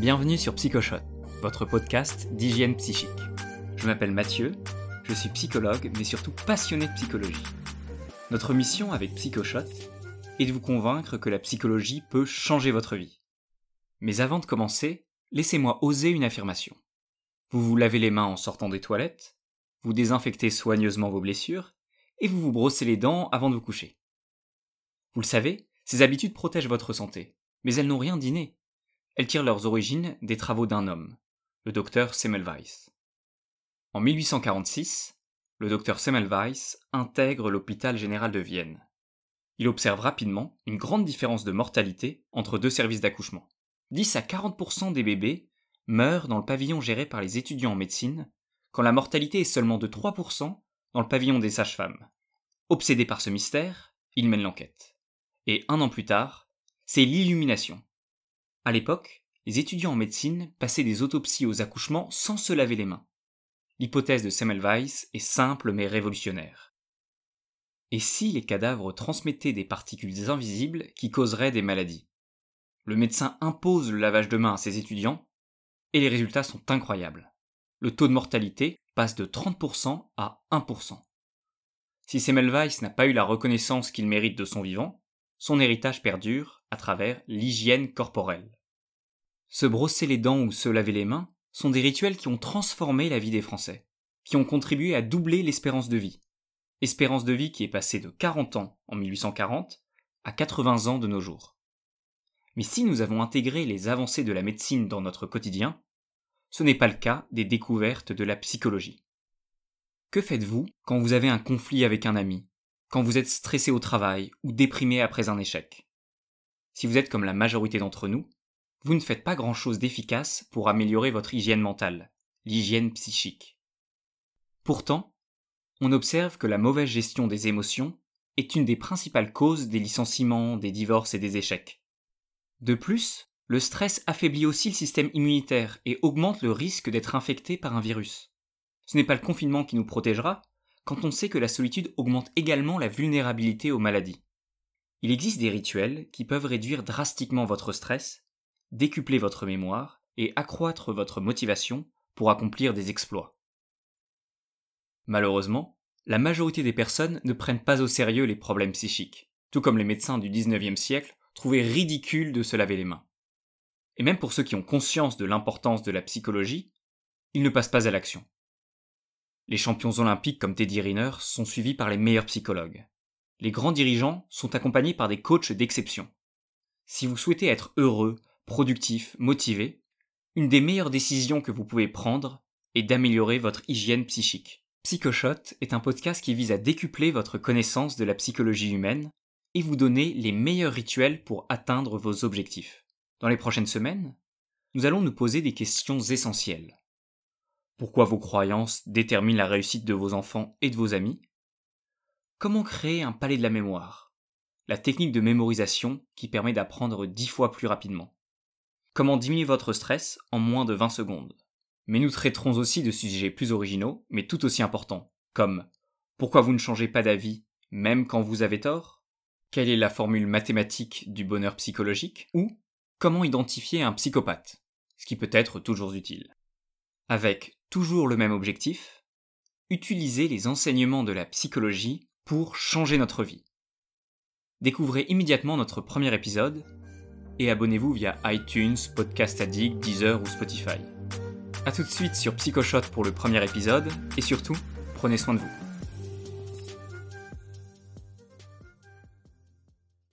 Bienvenue sur Psychoshot, votre podcast d'hygiène psychique. Je m'appelle Mathieu, je suis psychologue mais surtout passionné de psychologie. Notre mission avec Psychoshot est de vous convaincre que la psychologie peut changer votre vie. Mais avant de commencer, laissez-moi oser une affirmation. Vous vous lavez les mains en sortant des toilettes, vous désinfectez soigneusement vos blessures, et vous vous brossez les dents avant de vous coucher. Vous le savez, ces habitudes protègent votre santé, mais elles n'ont rien d'inné. Elles tirent leurs origines des travaux d'un homme, le docteur Semmelweis. En 1846, le docteur Semmelweis intègre l'hôpital général de Vienne. Il observe rapidement une grande différence de mortalité entre deux services d'accouchement. 10 à 40% des bébés meurent dans le pavillon géré par les étudiants en médecine, quand la mortalité est seulement de 3% dans le pavillon des sages-femmes. Obsédé par ce mystère, il mène l'enquête. Et un an plus tard, c'est l'illumination. À l'époque, les étudiants en médecine passaient des autopsies aux accouchements sans se laver les mains. L'hypothèse de Semmelweis est simple mais révolutionnaire. Et si les cadavres transmettaient des particules invisibles qui causeraient des maladies? Le médecin impose le lavage de mains à ses étudiants, et les résultats sont incroyables. Le taux de mortalité passe de 30% à 1%. Si Semmelweis n'a pas eu la reconnaissance qu'il mérite de son vivant, son héritage perdure à travers l'hygiène corporelle. Se brosser les dents ou se laver les mains sont des rituels qui ont transformé la vie des Français, qui ont contribué à doubler l'espérance de vie. Espérance de vie qui est passée de 40 ans en 1840 à 80 ans de nos jours. Mais si nous avons intégré les avancées de la médecine dans notre quotidien, ce n'est pas le cas des découvertes de la psychologie. Que faites-vous quand vous avez un conflit avec un ami, quand vous êtes stressé au travail ou déprimé après un échec? Si vous êtes comme la majorité d'entre nous, vous ne faites pas grand-chose d'efficace pour améliorer votre hygiène mentale, l'hygiène psychique. Pourtant, on observe que la mauvaise gestion des émotions est une des principales causes des licenciements, des divorces et des échecs. De plus, le stress affaiblit aussi le système immunitaire et augmente le risque d'être infecté par un virus. Ce n'est pas le confinement qui nous protégera, quand on sait que la solitude augmente également la vulnérabilité aux maladies. Il existe des rituels qui peuvent réduire drastiquement votre stress, décupler votre mémoire et accroître votre motivation pour accomplir des exploits. Malheureusement, la majorité des personnes ne prennent pas au sérieux les problèmes psychiques, tout comme les médecins du XIXe siècle trouvaient ridicule de se laver les mains. Et même pour ceux qui ont conscience de l'importance de la psychologie, ils ne passent pas à l'action. Les champions olympiques comme Teddy Riner sont suivis par les meilleurs psychologues. Les grands dirigeants sont accompagnés par des coachs d'exception. Si vous souhaitez être heureux, productif, motivé, une des meilleures décisions que vous pouvez prendre est d'améliorer votre hygiène psychique. Psychoshot est un podcast qui vise à décupler votre connaissance de la psychologie humaine et vous donner les meilleurs rituels pour atteindre vos objectifs. Dans les prochaines semaines, nous allons nous poser des questions essentielles. Pourquoi vos croyances déterminent la réussite de vos enfants et de vos amis? Comment créer un palais de la mémoire? La technique de mémorisation qui permet d'apprendre dix fois plus rapidement. Comment diminuer votre stress en moins de 20 secondes? Mais nous traiterons aussi de sujets plus originaux, mais tout aussi importants, comme pourquoi vous ne changez pas d'avis même quand vous avez tort? Quelle est la formule mathématique du bonheur psychologique? Ou comment identifier un psychopathe? Ce qui peut être toujours utile. Avec toujours le même objectif, utiliser les enseignements de la psychologie pour changer notre vie. Découvrez immédiatement notre premier épisode et abonnez-vous via iTunes, Podcast Addict, Deezer ou Spotify. A tout de suite sur Psychoshot pour le premier épisode et surtout, prenez soin de vous.